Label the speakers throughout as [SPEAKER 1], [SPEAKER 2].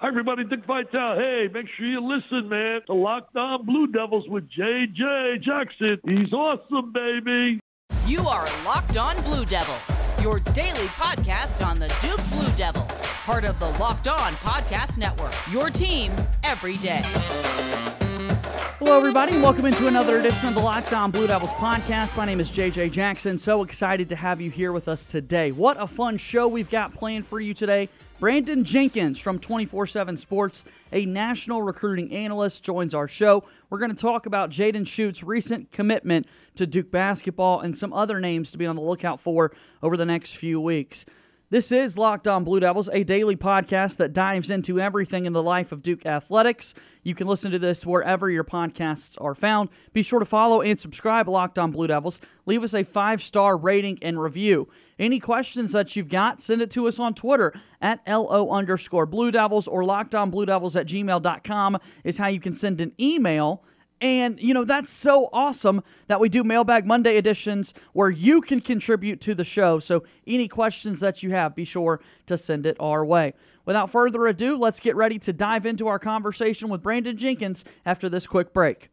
[SPEAKER 1] Hi, everybody. Dick Vitale. Hey, make sure you listen, man. to Locked On Blue Devils with J.J. Jackson. He's awesome, baby.
[SPEAKER 2] You are Locked On Blue Devils, your daily podcast on the Duke Blue Devils, part of the Locked On Podcast Network. Your team every day.
[SPEAKER 3] Hello, everybody, and welcome into another edition of the Locked On Blue Devils podcast. My name is JJ Jackson. So excited to have you here with us today. What a fun show we've got planned for you today. Brandon Jenkins from 24 7 Sports, a national recruiting analyst, joins our show. We're going to talk about Jaden Schutt's recent commitment to Duke basketball and some other names to be on the lookout for over the next few weeks. This is Locked On Blue Devils, a daily podcast that dives into everything in the life of Duke athletics. You can listen to this wherever your podcasts are found. Be sure to follow and subscribe Locked On Blue Devils. Leave us a five star rating and review. Any questions that you've got, send it to us on Twitter at LO underscore Blue Devils or lockedonbluedevils at gmail.com is how you can send an email and, you know, that's so awesome that we do Mailbag Monday editions where you can contribute to the show. So, any questions that you have, be sure to send it our way. Without further ado, let's get ready to dive into our conversation with Brandon Jenkins after this quick break.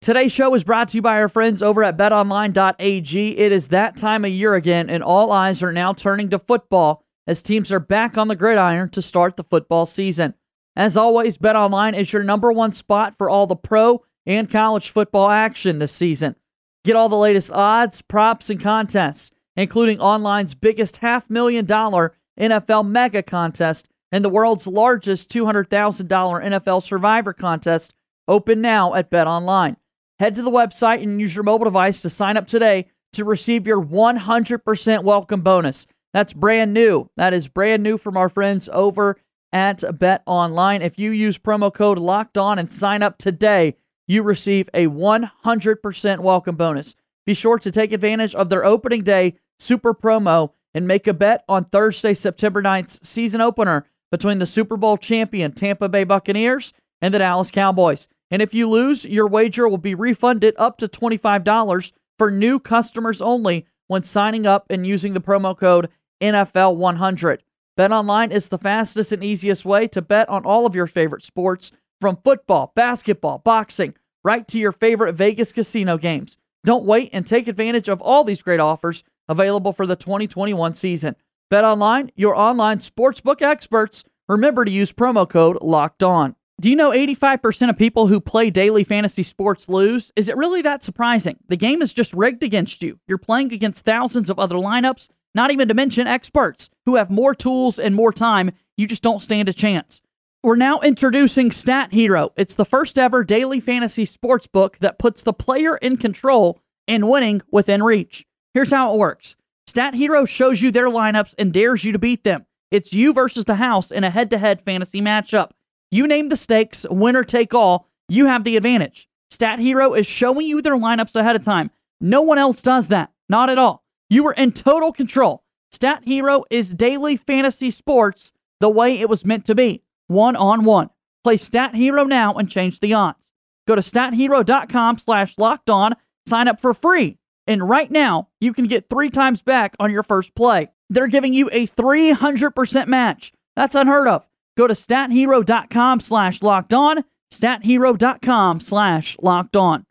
[SPEAKER 3] Today's show is brought to you by our friends over at betonline.ag. It is that time of year again, and all eyes are now turning to football as teams are back on the gridiron to start the football season. As always, BetOnline is your number one spot for all the pro and college football action this season. Get all the latest odds, props, and contests, including online's biggest half million dollar NFL mega contest and the world's largest $200,000 NFL survivor contest, open now at BetOnline. Head to the website and use your mobile device to sign up today to receive your 100% welcome bonus. That's brand new. That is brand new from our friends over at Bet Online. If you use promo code Locked On and sign up today, you receive a 100% welcome bonus. Be sure to take advantage of their opening day super promo and make a bet on Thursday, September 9th's season opener between the Super Bowl champion Tampa Bay Buccaneers and the Dallas Cowboys. And if you lose, your wager will be refunded up to $25 for new customers only when signing up and using the promo code NFL100. BetOnline is the fastest and easiest way to bet on all of your favorite sports, from football, basketball, boxing, right to your favorite Vegas casino games. Don't wait and take advantage of all these great offers available for the 2021 season. BetOnline, your online sportsbook experts. Remember to use promo code LOCKED ON. Do you know 85% of people who play daily fantasy sports lose? Is it really that surprising? The game is just rigged against you. You're playing against thousands of other lineups not even to mention experts who have more tools and more time. You just don't stand a chance. We're now introducing Stat Hero. It's the first ever daily fantasy sports book that puts the player in control and winning within reach. Here's how it works Stat Hero shows you their lineups and dares you to beat them. It's you versus the house in a head to head fantasy matchup. You name the stakes, winner take all, you have the advantage. Stat Hero is showing you their lineups ahead of time. No one else does that. Not at all. You were in total control. Stat Hero is daily fantasy sports the way it was meant to be, one on one. Play Stat Hero now and change the odds. Go to stathero.com slash locked on, sign up for free. And right now, you can get three times back on your first play. They're giving you a 300% match. That's unheard of. Go to stathero.com slash locked on, stathero.com slash locked on.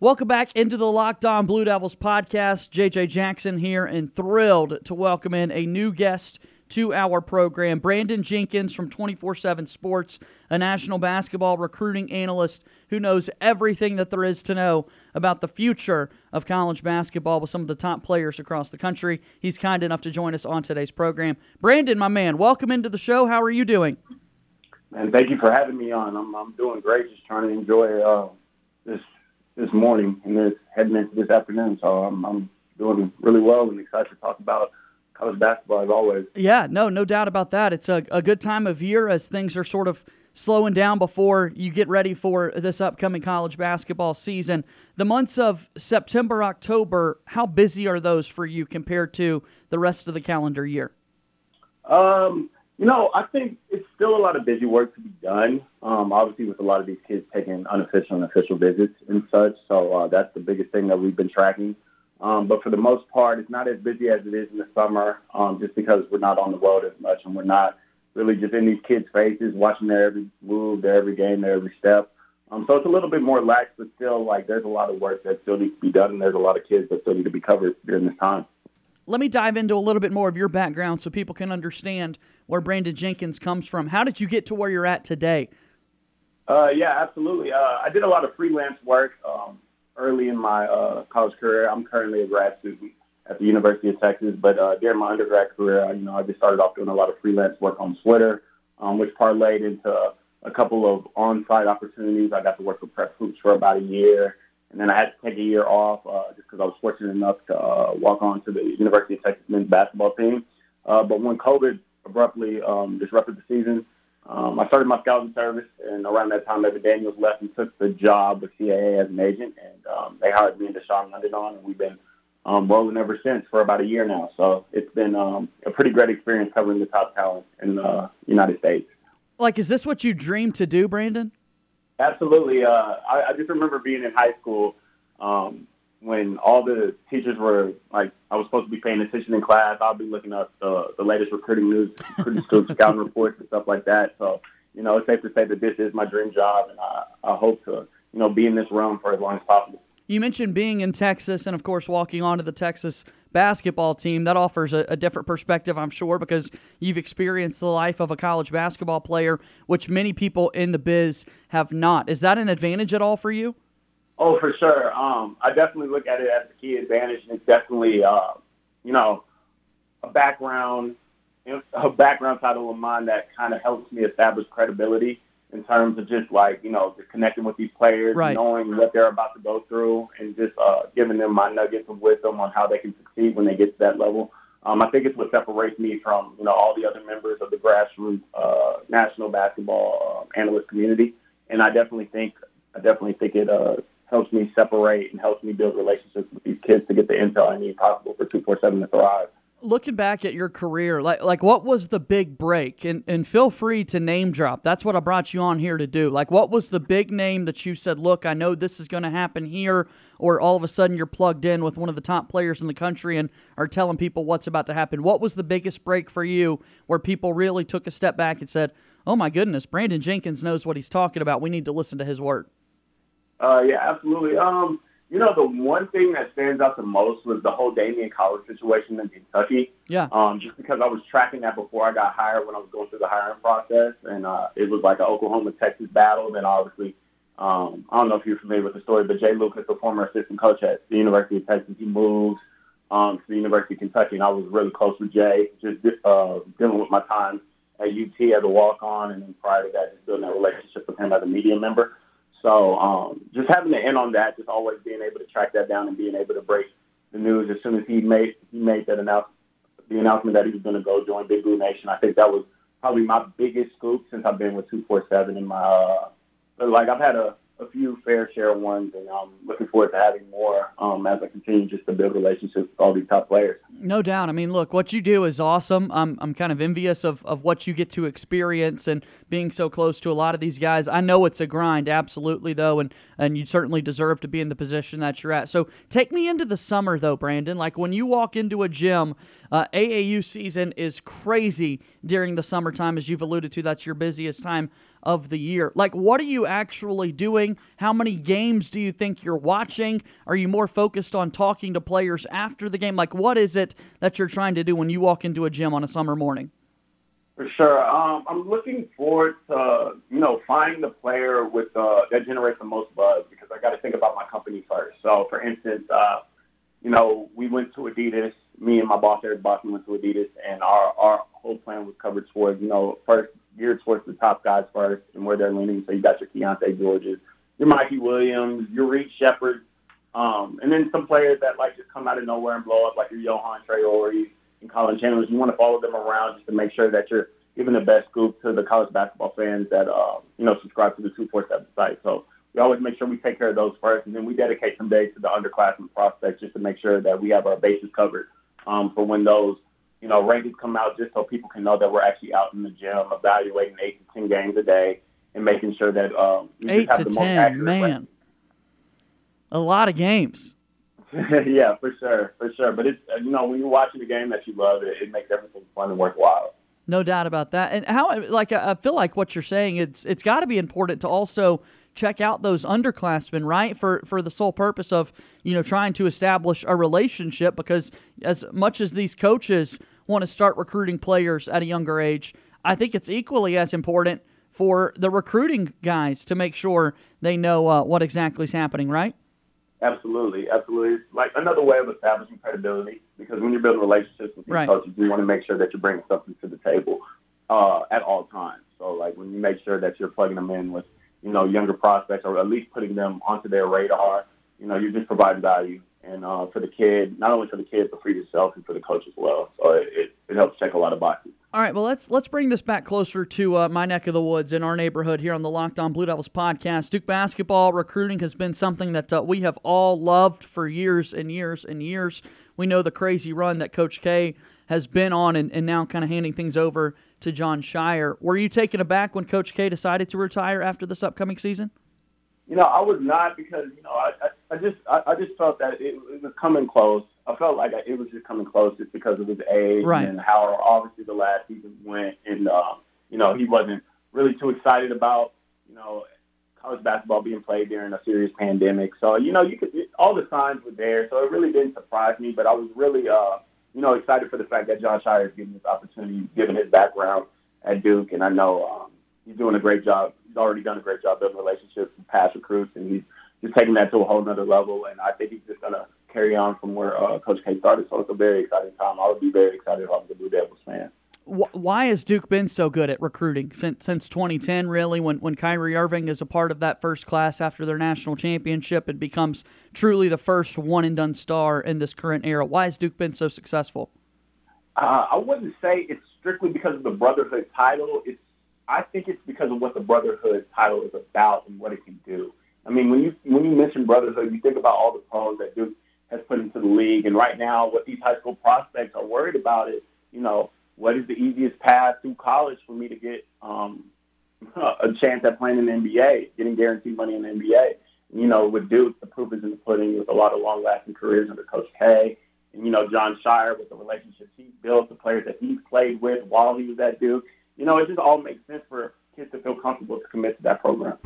[SPEAKER 3] Welcome back into the Locked On Blue Devils podcast. JJ Jackson here, and thrilled to welcome in a new guest to our program, Brandon Jenkins from 24 7 Sports, a national basketball recruiting analyst who knows everything that there is to know about the future of college basketball with some of the top players across the country. He's kind enough to join us on today's program. Brandon, my man, welcome into the show. How are you doing?
[SPEAKER 4] And thank you for having me on. I'm, I'm doing great, just trying to enjoy uh, this this morning and it's heading into this afternoon. So I'm, I'm doing really well and excited to talk about college basketball as always.
[SPEAKER 3] Yeah, no, no doubt about that. It's a, a good time of year as things are sort of slowing down before you get ready for this upcoming college basketball season. The months of September, October, how busy are those for you compared to the rest of the calendar year?
[SPEAKER 4] Um, you know, I think it's still a lot of busy work to be done. Um, obviously, with a lot of these kids taking unofficial and official visits and such. So uh, that's the biggest thing that we've been tracking. Um, but for the most part, it's not as busy as it is in the summer, um, just because we're not on the road as much and we're not really just in these kids' faces, watching their every move, their every game, their every step. Um, so it's a little bit more lax, but still, like, there's a lot of work that still needs to be done, and there's a lot of kids that still need to be covered during this time.
[SPEAKER 3] Let me dive into a little bit more of your background so people can understand where Brandon Jenkins comes from. How did you get to where you're at today?
[SPEAKER 4] Uh, yeah, absolutely. Uh, I did a lot of freelance work um, early in my uh, college career. I'm currently a grad student at the University of Texas, but uh, during my undergrad career, you know, I just started off doing a lot of freelance work on Twitter, um, which parlayed into a couple of on-site opportunities. I got to work with Prep Hoops for about a year, and then I had to take a year off uh, just because I was fortunate enough to uh, walk on to the University of Texas men's basketball team. Uh, but when COVID abruptly um, disrupted the season, um, I started my scouting service, and around that time, Evan Daniels left and took the job with CAA as an agent, and um, they hired me and Dushawn London on, and we've been um, rolling ever since for about a year now. So it's been um, a pretty great experience covering the top talent in the United States.
[SPEAKER 3] Like, is this what you dreamed to do, Brandon?
[SPEAKER 4] Absolutely. Uh, I, I just remember being in high school um, when all the teachers were like, I was supposed to be paying attention in class. I'll be looking up the, the latest recruiting news, recruiting school scouting reports and stuff like that. So, you know, it's safe to say that this is my dream job, and I, I hope to, you know, be in this realm for as long as possible.
[SPEAKER 3] You mentioned being in Texas and, of course, walking onto the Texas basketball team. That offers a, a, different perspective, I'm sure, because you've experienced the life of a college basketball player, which many people in the biz have not. Is that an advantage at all for you?
[SPEAKER 4] Oh, for sure. Um, I definitely look at it as a key advantage, and it's definitely, uh, you know, a background, a background title of mine that kind of helps me establish credibility in terms of just like you know just connecting with these players,
[SPEAKER 3] right.
[SPEAKER 4] knowing what they're about to go through, and just uh, giving them my nuggets of wisdom on how they can succeed when they get to that level. Um, I think it's what separates me from you know all the other members of the grassroots uh, national basketball uh, analyst community, and I definitely think I definitely think it uh, helps me separate and helps me build relationships with these kids to get the intel I need possible for two four seven to thrive
[SPEAKER 3] looking back at your career, like like what was the big break? And and feel free to name drop. That's what I brought you on here to do. Like what was the big name that you said, "Look, I know this is going to happen here," or all of a sudden you're plugged in with one of the top players in the country and are telling people what's about to happen. What was the biggest break for you where people really took a step back and said, "Oh my goodness, Brandon Jenkins knows what he's talking about. We need to listen to his word."
[SPEAKER 4] Uh, yeah, absolutely. Um, you know, the one thing that stands out the most was the whole Daimion Collins situation in Kentucky.
[SPEAKER 3] Yeah.
[SPEAKER 4] Um, just because I was tracking that before I got hired when I was going through the hiring process, and uh, it was like an Oklahoma Texas battle. Then obviously, um, I don't know if you're familiar with the story, but Jay Lucas, the former assistant coach at the University of Texas, he moved um, to the University of Kentucky, and I was really close with Jay, just uh, dealing with my time at UT as a walk-on, and then prior to that, just building that relationship with him as a media member. So um, just having to end on that, just always being able to track that down and being able to break the news as soon as he made he made that announcement, the announcement that he was going to go join Big Blue Nation. I think that was probably my biggest scoop since I've been with 247 in my uh, like I've had a a few fair share ones, and I'm looking forward to having more um, as I continue just to build relationships with all these top players.
[SPEAKER 3] No doubt. I mean, look, what you do is awesome. I'm, I'm kind of envious of, of what you get to experience and being so close to a lot of these guys. I know it's a grind, absolutely, though, and, and you certainly deserve to be in the position that you're at. So take me into the summer, though, Brandon. Like when you walk into a gym, uh, AAU season is crazy during the summertime, as you've alluded to. That's your busiest time of the year. Like, what are you actually doing? How many games do you think you're watching? Are you more focused on talking to players after the game? Like, what is it that you're trying to do when you walk into a gym on a summer morning?
[SPEAKER 4] For sure. Um, I'm looking forward to, you know, finding the player with uh, that generates the most buzz because I got to think about my company first. So, for instance, uh, you know, we went to Adidas. Me and my boss, Eric Bossi, went to Adidas, and our, our whole plan was covered towards, you know, first geared towards the top guys first and where they're leaning. So you got your Keyonte Georges, your Mikey Williams, your Reed Sheppard, um, and then some players that like just come out of nowhere and blow up, like your Yohan Traore and Collin Chandler. You want to follow them around just to make sure that you're giving the best scoop to the college basketball fans that uh, you know subscribe to the two four seven site. So we always make sure we take care of those first, and then we dedicate some days to the underclassmen prospects just to make sure that we have our bases covered um, for when those you know, rankings come out just so people can know that we're actually out in the gym evaluating eight to ten games a day and making sure that um, we
[SPEAKER 3] eight
[SPEAKER 4] just have
[SPEAKER 3] to
[SPEAKER 4] the
[SPEAKER 3] ten,
[SPEAKER 4] most
[SPEAKER 3] man, a lot of games.
[SPEAKER 4] yeah, for sure, for sure. But it's you know when you're watching a game that you love, it, it makes everything fun and worthwhile.
[SPEAKER 3] No doubt about that. And how, like, I feel like what you're saying, it's it's got to be important to also check out those underclassmen, right? For for the sole purpose of you know trying to establish a relationship, because as much as these coaches want to start recruiting players at a younger age, I think it's equally as important for the recruiting guys to make sure they know uh, what exactly is happening, right?
[SPEAKER 4] Absolutely, absolutely. Like another way of establishing credibility because when you're building relationships with these right. coaches, you want to make sure that you're bringing something to the table uh, at all times. So, like when you make sure that you're plugging them in with, you know, younger prospects or at least putting them onto their radar, you know, you're just providing value. And uh, for the kid, not only for the kid, but for yourself and for the coach as well. So it, it, it helps check a lot of boxes.
[SPEAKER 3] All right, well let's let's bring this back closer to uh, my neck of the woods in our neighborhood here on the Locked On Blue Devils podcast. Duke basketball recruiting has been something that uh, we have all loved for years and years and years. We know the crazy run that Coach K has been on, and, and now kind of handing things over to Jon Scheyer. Were you taken aback when Coach K decided to retire after this upcoming season?
[SPEAKER 4] You know, I was not because you know I, I, I just I, I just felt that it, it was coming close. I felt like it was just coming close just because of his age
[SPEAKER 3] right.
[SPEAKER 4] and how obviously the last season went, and uh, you know he wasn't really too excited about you know college basketball being played during a serious pandemic. So you know you could all the signs were there, so it really didn't surprise me. But I was really uh, you know excited for the fact that Jon Scheyer is getting this opportunity, given his background at Duke, and I know um, he's doing a great job. He's already done a great job building relationships with past recruits, and he's just taking that to a whole nother level. And I think he's just gonna carry on from where uh, Coach K started. So it's a very exciting time. I would be very excited if I was a Blue Devils fan.
[SPEAKER 3] Why has Duke been so good at recruiting since since 2010? Really, when when Kyrie Irving is a part of that first class after their national championship and becomes truly the first one and done star in this current era. Why has Duke been so successful?
[SPEAKER 4] Uh, I wouldn't say it's strictly because of the brotherhood title. It's I think it's because of what the brotherhood title is about and what it can do. I mean, when you when you mention brotherhood, you think about all the pros that Duke has put into the league. And right now, what these high school prospects are worried about is, you know, what is the easiest path through college for me to get um, a chance at playing in the NBA, getting guaranteed money in the NBA. You know, with Duke, the proof is in the pudding with a lot of long-lasting careers under Coach K. And, you know, Jon Scheyer with the relationships he's built, the players that he's played with while he was at Duke. You know, it just all makes sense for kids to feel comfortable to commit to that program.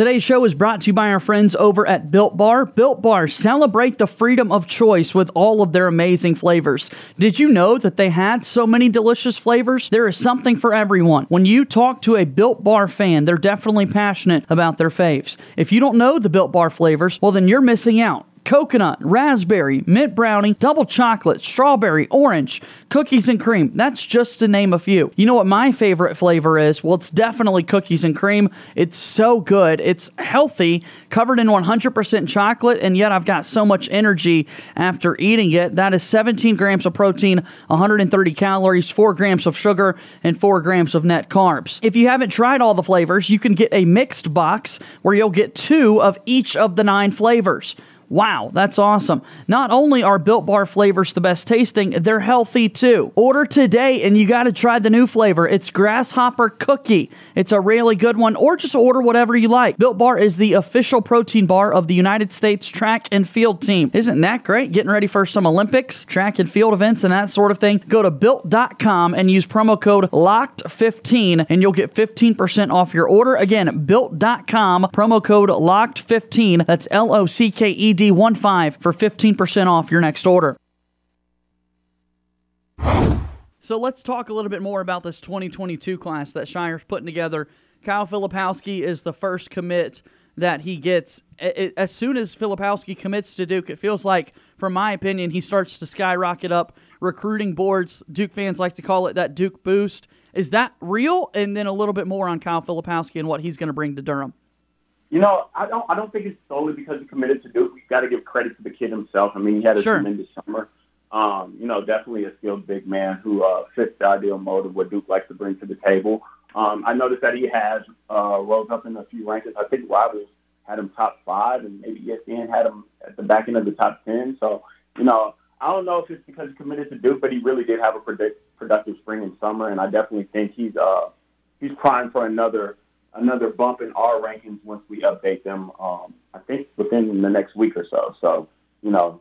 [SPEAKER 3] Today's show is brought to you by our friends over at Built Bar. Built Bar celebrate the freedom of choice with all of their amazing flavors. Did you know that they had so many delicious flavors? There is something for everyone. When you talk to a Built Bar fan, they're definitely passionate about their faves. If you don't know the Built Bar flavors, well, then you're missing out coconut, raspberry, mint brownie, double chocolate, strawberry, orange, cookies and cream. That's just to name a few. You know what my favorite flavor is? Well, it's definitely cookies and cream. It's so good. It's healthy, covered in 100% chocolate, and yet I've got so much energy after eating it. That is 17 grams of protein, 130 calories, 4 grams of sugar, and 4 grams of net carbs. If you haven't tried all the flavors, you can get a mixed box where you'll get two of each of the nine flavors. Wow, that's awesome. Not only are Built Bar flavors the best tasting, they're healthy too. Order today and you got to try the new flavor. It's Grasshopper Cookie. It's a really good one, or just order whatever you like. Built Bar is the official protein bar of the United States track and field team. Isn't that great? Getting ready for some Olympics, track and field events, and that sort of thing. Go to built.com and use promo code LOCKED15 and you'll get 15% off your order. Again, built.com, promo code LOCKED15. That's L O C K E D D15 for 15% off your next order. So let's talk a little bit more about this 2022 class that Scheyer's putting together. Kyle Filipowski is the first commit that he gets. as soon as Filipowski commits to Duke, it feels like, from my opinion, he starts to skyrocket up recruiting boards. Duke fans like to call it that Duke boost. Is that real? And then a little bit more on Kyle Filipowski and what he's going to bring to Durham.
[SPEAKER 4] You know, I don't. I don't think it's solely because he committed to Duke. We got to give credit to the kid himself. I mean, he had a
[SPEAKER 3] sure.
[SPEAKER 4] tremendous summer. Um, you know, definitely a skilled big man who uh, fits the ideal mold of what Duke likes to bring to the table. Um, I noticed that he has uh, rose up in a few rankings. I think Rivals had him top five, and maybe ESPN had him at the back end of the top ten. So, you know, I don't know if it's because he committed to Duke, but he really did have a predict- productive spring and summer, and I definitely think he's uh, he's primed for another another bump in our rankings once we update them. Um, I think within the next week or so. So, you know,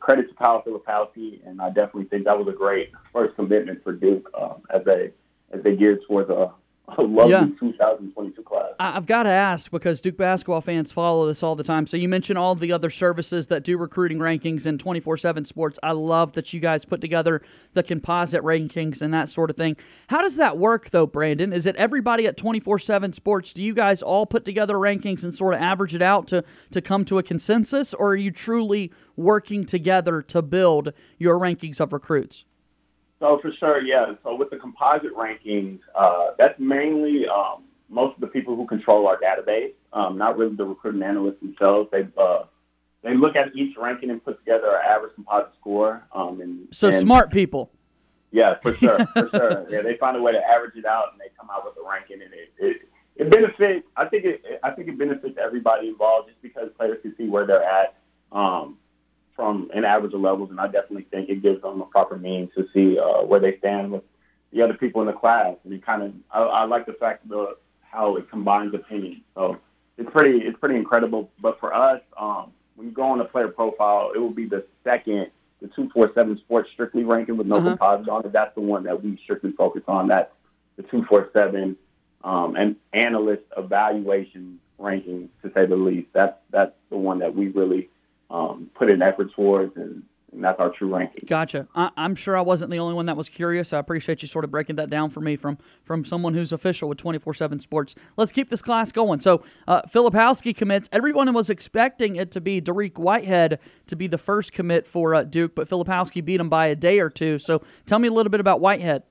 [SPEAKER 4] credit to Kyle Filipowski, and I definitely think that was a great first commitment for Duke um, as they as they geared towards a a lovely yeah. 2022 class.
[SPEAKER 3] I've got to ask because Duke basketball fans follow this all the time. So you mentioned all the other services that do recruiting rankings and 24/7 Sports. I love that you guys put together the composite rankings and that sort of thing. How does that work though, Brandon? Is it everybody at 24/7 Sports? Do you guys all put together rankings and sort of average it out to to come to a consensus, or are you truly working together to build your rankings of recruits?
[SPEAKER 4] So for sure, yeah. So with the composite rankings, uh, that's mainly um, most of the people who control our database, um, not really the recruiting analysts themselves. They uh, they look at each ranking and put together an average composite score. Um, and
[SPEAKER 3] so
[SPEAKER 4] and,
[SPEAKER 3] smart people.
[SPEAKER 4] Yeah, for sure, for sure. Yeah, they find a way to average it out and they come out with a ranking, and it it, it benefits. I think it I think it benefits everybody involved just because players can see where they're at. Um, from an average of levels, and I definitely think it gives them a proper means to see uh, where they stand with the other people in the class. And it kind of, I, I like the fact the how it combines opinions. So it's pretty, it's pretty incredible. But for us, um, when you go on the player profile, it will be the second, the two four seven sports strictly ranking with no uh-huh. composite on it. That's the one that we strictly focus on. That's the two four seven um, and analyst evaluation ranking, to say the least. That's that's the one that we really um, put in effort towards, and, and, that's our true ranking.
[SPEAKER 3] Gotcha. I, am sure I wasn't the only one that was curious. I appreciate you sort of breaking that down for me from from someone who's official with 24/7 Sports. Let's keep this class going. So uh, Filipowski commits. Everyone was expecting it to be Dariq Whitehead to be the first commit for uh, Duke, but Filipowski beat him by a day or two. So tell me a little bit about Whitehead.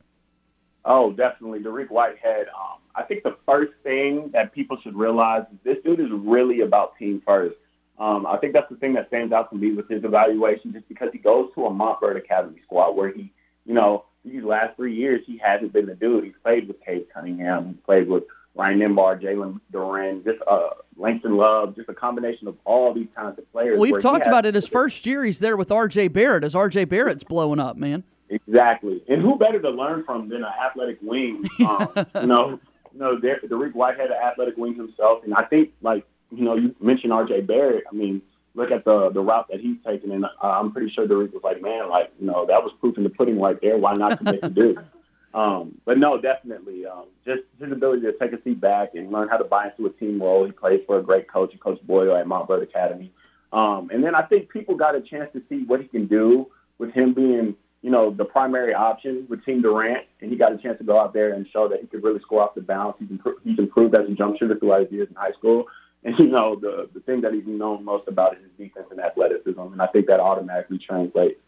[SPEAKER 4] Oh, definitely, Dariq Whitehead. Um, I think the first thing that people should realize is this dude is really about team first. Um, I think that's the thing that stands out to me with his evaluation, just because he goes to a Montverde Academy squad where he, you know, these last three years he hasn't been the dude. He's played with Cade Cunningham, he's played with Ryan Nembhard, Jalen Duren, just uh, Langston Love, just a combination of all these talented players.
[SPEAKER 3] We've talked about it his first year. He's there with R.J. Barrett as R.J. Barrett's blowing up, man.
[SPEAKER 4] Exactly, and who better to learn from than an athletic wing? Um, you know, you know, Dariq Whitehead, an athletic wing himself, and I think like you know, you mentioned R.J. Barrett. I mean, look at the the route that he's taken, and uh, I'm pretty sure Dariq was like, man, like you know, that was proof in the pudding right there. Why not commit to do? Um, but no, definitely, um, just his ability to take a seat back and learn how to buy into a team role. He plays for a great coach, Coach Boyle at Montverde Academy. Um, and then I think people got a chance to see what he can do with him being, you know, the primary option with Team Durant, and he got a chance to go out there and show that he could really score off the bounce. He's, improved, he's improved as a jump shooter throughout his years in high school. And you know, the the thing that he's known most about is his defense and athleticism, and I think that automatically translates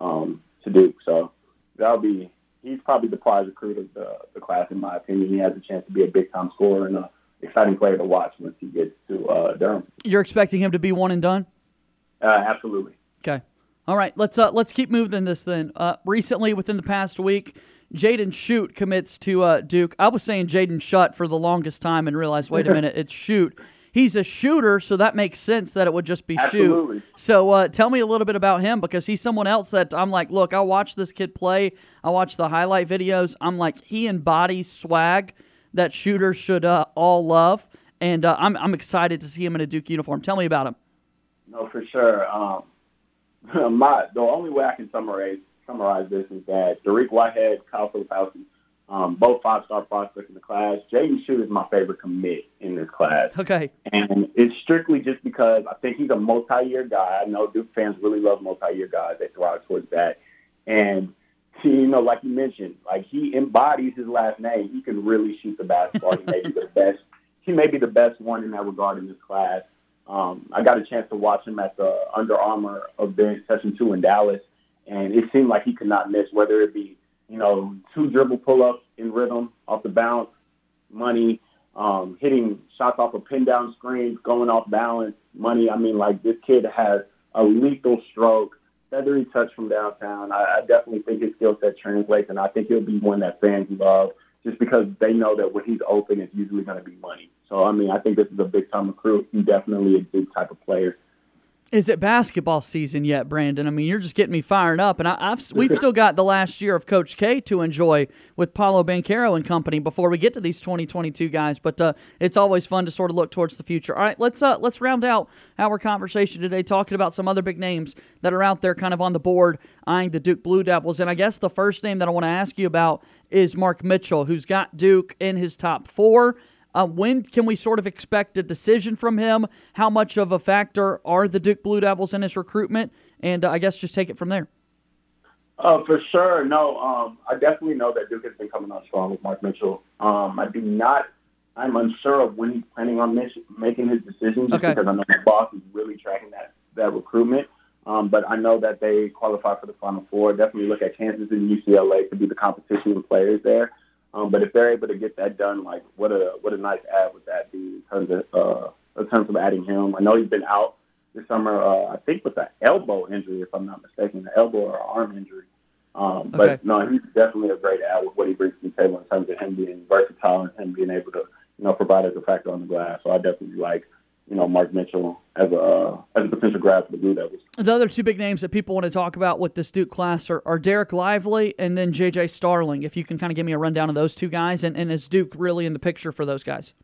[SPEAKER 4] um, to Duke. So that'll be he's probably the prize recruit of the the class, in my opinion. He has a chance to be a big time scorer and a exciting player to watch once he gets to uh, Durham.
[SPEAKER 3] You're expecting him to be one and done?
[SPEAKER 4] Uh, absolutely.
[SPEAKER 3] Okay. All right. Let's uh, let's keep moving this then. Uh, recently, within the past week. Jaden Schutt commits to uh, Duke. I was saying Jaden Schutt for the longest time and realized, wait a minute, it's Shoot he's a shooter, so that makes sense that it would just be
[SPEAKER 4] Absolutely.
[SPEAKER 3] shoot. So uh, tell me a little bit about him because he's someone else that I'm like, look, I watch this kid play. I watch the highlight videos. I'm like, he embodies swag that shooters should uh, all love, and uh, I'm I'm excited to see him in a Duke uniform. Tell me about him.
[SPEAKER 4] No, for sure. Um, my the only way I can summarize summarize this is that Dariq Whitehead, Kyle Filipowski, um, both five star prospects in the class. Jaden Schutt is my favorite commit in this class.
[SPEAKER 3] Okay.
[SPEAKER 4] And it's strictly just because I think he's a multi year guy. I know Duke fans really love multi year guys. They thrive towards that. And he, you know, like you mentioned, like he embodies his last name. He can really shoot the basketball. he may be the best. He may be the best one in that regard in this class. Um, I got a chance to watch him at the Under Armour event, session two in Dallas, and it seemed like he could not miss, whether it be you know, two dribble pull ups in rhythm off the bounce, money, um, hitting shots off of pin down screens, going off balance, money. I mean, like this kid has a lethal stroke, feathery touch from downtown. I, I definitely think his skill set translates, and I think he'll be one that fans love just because they know that when he's open, it's usually going to be money. So, I mean, I think this is a big time recruit. He's definitely a big type of player.
[SPEAKER 3] Is it basketball season yet, Brandon? I mean, you're just getting me fired up, and I, have we've still got the last year of Coach K to enjoy with Paolo Banchero and company before we get to these 2022 guys. But uh, it's always fun to sort of look towards the future. All right, let's uh, let's round out our conversation today talking about some other big names that are out there, kind of on the board, eyeing the Duke Blue Devils. And I guess the first name that I want to ask you about is Mark Mitchell, who's got Duke in his top four. Uh, when can we sort of expect a decision from him? How much of a factor are the Duke Blue Devils in his recruitment? And uh, I guess just take it from there.
[SPEAKER 4] Uh, for sure. No, um, I definitely know that Duke has been coming on strong with Mark Mitchell. Um, I do not. I'm unsure of when he's planning on making his decision, just okay. because I know my boss is really tracking that that recruitment. Um, but I know that they qualify for the Final Four. Definitely look at Kansas and UCLA to be the competition and players there. Um, but if they're able to get that done, like what a what a nice ad would that be in terms of uh, in terms of adding him? I know he's been out this summer. Uh, I think with an elbow injury, if I'm not mistaken, an elbow or arm injury. Um, but okay. no, he's definitely a great ad with what he brings to the table in terms of him being versatile and him being able to you know provide as a factor on the glass. So I definitely like you know Mark Mitchell as a as a potential grab for the Blue Devils.
[SPEAKER 3] The other two big names that people want to talk about with this Duke class are, are Dereck Lively and then J.J. Starling. If you can kind of give me a rundown of those two guys, and, and is Duke really in the picture for those guys?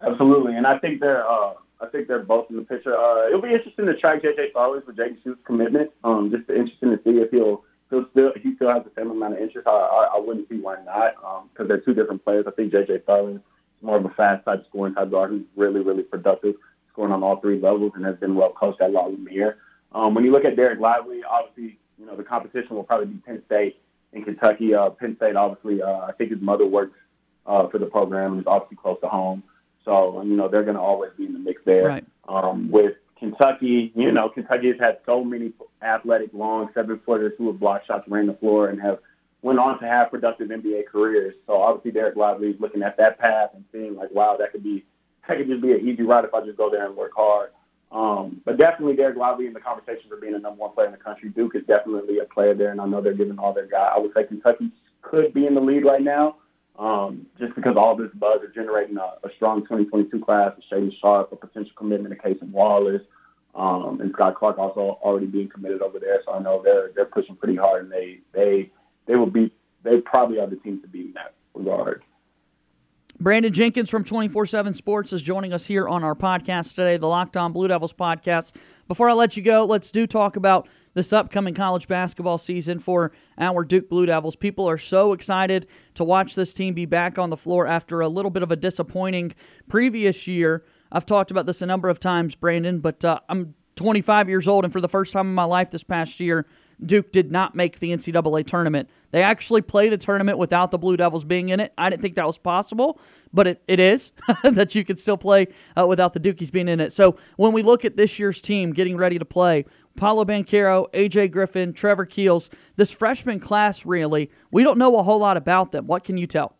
[SPEAKER 4] Absolutely, and I think they're uh, I think they're both in the picture. Uh, it'll be interesting to track J.J. Starling for. Schutt's commitment. Um, just interesting to see if he'll he'll still he still has the same amount of interest. I, I, I wouldn't see why not because um, they're two different players. I think J.J. Starling is more of a fast type scoring type guard who's really really productive scoring on all three levels and has been well coached at La Lumiere. Um, when you look at Dereck Lively, obviously, you know, the competition will probably be Penn State and Kentucky. Uh, Penn State, obviously, uh, I think his mother works uh, for the program and is obviously close to home. So, you know, they're going to always be in the mix there.
[SPEAKER 3] Right.
[SPEAKER 4] Um, with Kentucky, you know, Kentucky has had so many athletic, long seven footers who have blocked shots around the floor and have went on to have productive NBA careers. So obviously Dereck Lively is looking at that path and seeing like, wow, that could be that could just be an easy ride if I just go there and work hard. Um, but definitely Dereck Lively in the conversation for being a number one player in the country. Duke is definitely a player there, and I know they're giving all their guy. I would say Kentucky could be in the lead right now, um, just because all this buzz is generating a, a strong 2022 class with Shaedon Sharpe, a potential commitment to Cason Wallace, um, and Skyy Clark also already being committed over there. So I know they're they're pushing pretty hard, and they they they will be they probably are the team to beat in that regard.
[SPEAKER 3] Brandon Jenkins from 24 7 Sports is joining us here on our podcast today, the Locked On Blue Devils podcast. Before I let you go, let's do talk about this upcoming college basketball season for our Duke Blue Devils. People are so excited to watch this team be back on the floor after a little bit of a disappointing previous year. I've talked about this a number of times, Brandon, but uh, I'm 25 years old, and for the first time in my life this past year, Duke did not make the NCAA tournament. They actually played a tournament without the Blue Devils being in it. I didn't think that was possible, but it, it is that you could still play uh, without the Dukies being in it. So when we look at this year's team getting ready to play, Paolo Banchero, AJ Griffin, Trevor Keels, this freshman class really, we don't know a whole lot about them. What can you tell?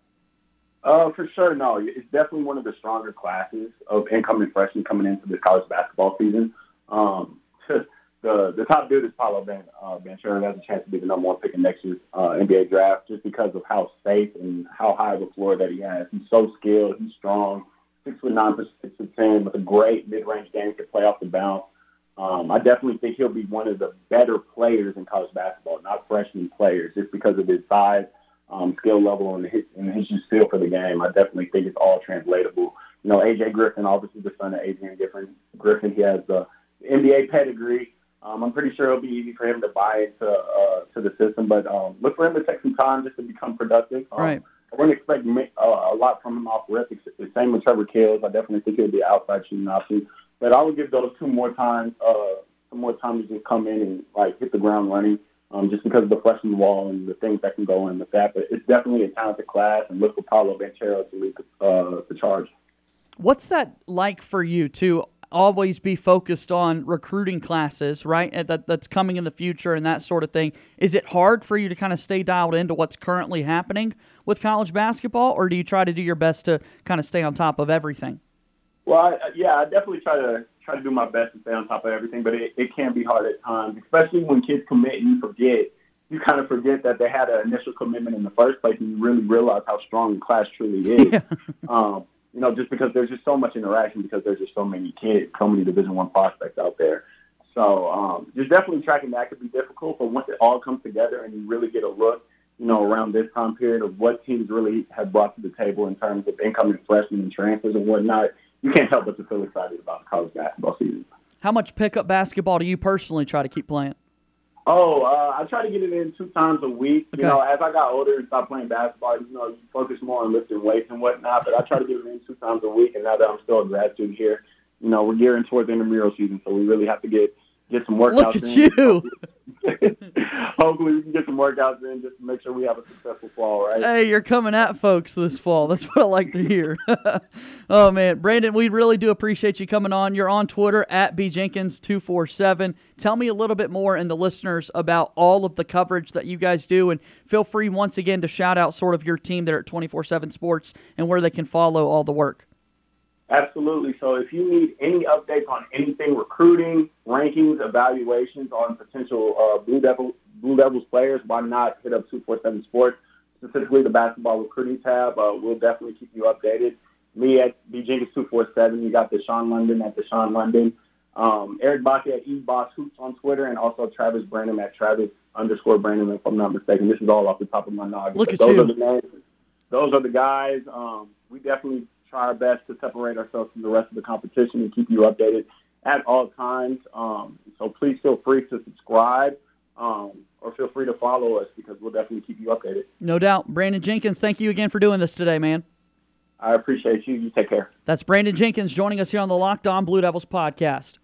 [SPEAKER 4] Uh, for sure, no. It's definitely one of the stronger classes of incoming freshmen coming into the college basketball season. Um, the the top dude is Paolo Ben uh, Banchero. Has a chance to be the number one pick in next year's uh, NBA draft, just because of how safe and how high of a floor that he has. He's so skilled. He's strong. Six foot nine, six foot ten, with a great mid range game to play off the bounce. Um, I definitely think he'll be one of the better players in college basketball, not freshman players, just because of his size, um, skill level, and his, and his just feel for the game. I definitely think it's all translatable. You know, AJ Griffin, obviously the son of Adrian Griffin. Griffin, he has the NBA pedigree. Um, I'm pretty sure it'll be easy for him to buy into uh, to the system, but um, look for him to take some time just to become productive. Um,
[SPEAKER 3] right.
[SPEAKER 4] I wouldn't expect uh, a lot from him off rip. The same with Trevor Keels. I definitely think he'll be outside shooting option, but I would give those two more times, uh, some more time to just come in and like hit the ground running. Um, just because of the freshman wall and the things that can go in with that. But it's definitely a talented class, and look for Paolo Banchero to lead the, uh, the charge.
[SPEAKER 3] What's that like for you too? Always be focused on recruiting classes, right? That that's coming in the future and that sort of thing. Is it hard for you to kind of stay dialed into what's currently happening with college basketball, or do you try to do your best to kind of stay on top of everything?
[SPEAKER 4] Well, I, yeah, I definitely try to try to do my best to stay on top of everything, but it, it can be hard at times, especially when kids commit and you forget. You kind of forget that they had an initial commitment in the first place, and you really realize how strong the class truly is. Yeah. um, you know, just because there's just so much interaction because there's just so many kids, so many Division One prospects out there. So um, just definitely tracking that could be difficult, but once it all comes together and you really get a look, you know, around this time period of what teams really have brought to the table in terms of incoming freshmen and transfers and whatnot, you can't help but to feel excited about the college basketball season.
[SPEAKER 3] How much pickup basketball do you personally try to keep playing?
[SPEAKER 4] Oh, uh, I try to get it in two times a week. Okay. You know, as I got older and stopped playing basketball, you know, you focus more on lifting weights and whatnot. But I try to get it in two times a week. And now that I'm still a grad student here, you know, we're gearing towards the intramural season, so we really have to get get some workouts.
[SPEAKER 3] Look at
[SPEAKER 4] in.
[SPEAKER 3] you.
[SPEAKER 4] Hopefully, we can get some workouts in just to make sure we have a successful fall, right?
[SPEAKER 3] Hey, you're coming at folks this fall. That's what I like to hear. oh man, Brandon, we really do appreciate you coming on. You're on Twitter at bjenkins247. Tell me a little bit more and the listeners about all of the coverage that you guys do, and feel free once again to shout out sort of your team there at 24/7 Sports and where they can follow all the work.
[SPEAKER 4] Absolutely. So if you need any updates on anything recruiting, rankings, evaluations on potential uh, Blue Devil Blue Devils players, why not hit up 247 Sports, specifically the basketball recruiting tab. Uh, we'll definitely keep you updated. Me at bjenkins247. You got Dushawn London at Dushawn London. Um, Eric Bossi at eBoss Hoops on Twitter, and also Travis Branham at Travis underscore Branham, if I'm not mistaken. This is all off the top of my noggin.
[SPEAKER 3] Look at
[SPEAKER 4] those
[SPEAKER 3] you.
[SPEAKER 4] Are the names. Those are the guys. Um, we definitely try our best to separate ourselves from the rest of the competition and keep you updated at all times. Um, so please feel free to subscribe um, or feel free to follow us because we'll definitely keep you updated.
[SPEAKER 3] No doubt. Brandon Jenkins, thank you again for doing this today, man.
[SPEAKER 4] I appreciate you. You take care.
[SPEAKER 3] That's Brandon Jenkins joining us here on the Locked On Blue Devils podcast.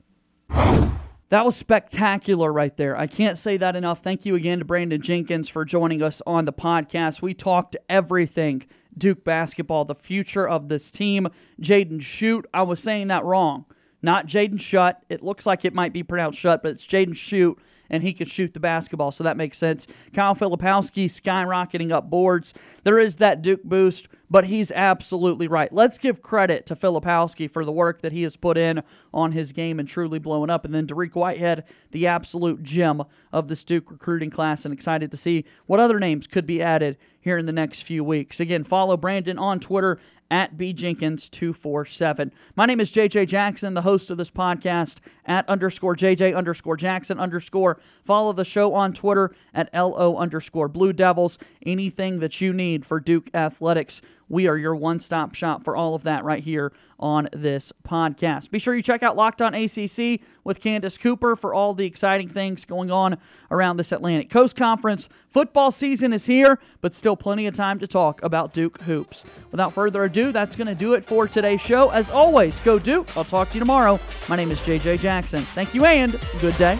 [SPEAKER 3] That was spectacular right there. I can't say that enough. Thank you again to Brandon Jenkins for joining us on the podcast. We talked everything Duke basketball, the future of this team. Jaden Shoot, I was saying that wrong. Not Jaden Shut. It looks like it might be pronounced Shut, but it's Jaden Shoot, and he can shoot the basketball, so that makes sense. Kyle Filipowski skyrocketing up boards. There is that Duke boost, but he's absolutely right. Let's give credit to Filipowski for the work that he has put in on his game and truly blowing up. And then Dariq Whitehead, the absolute gem of this Duke recruiting class, and excited to see what other names could be added here in the next few weeks. Again, follow Brandon on Twitter at bjenkins247. My name is JJ Jackson, the host of this podcast at underscore JJ underscore Jackson underscore. Follow the show on Twitter at LO underscore Blue Devils. Anything that you need for Duke Athletics we are your one stop shop for all of that right here on this podcast. Be sure you check out Locked On ACC with Candace Cooper for all the exciting things going on around this Atlantic Coast Conference. Football season is here, but still plenty of time to talk about Duke hoops. Without further ado, that's going to do it for today's show. As always, go Duke. I'll talk to you tomorrow. My name is JJ Jackson. Thank you and good day.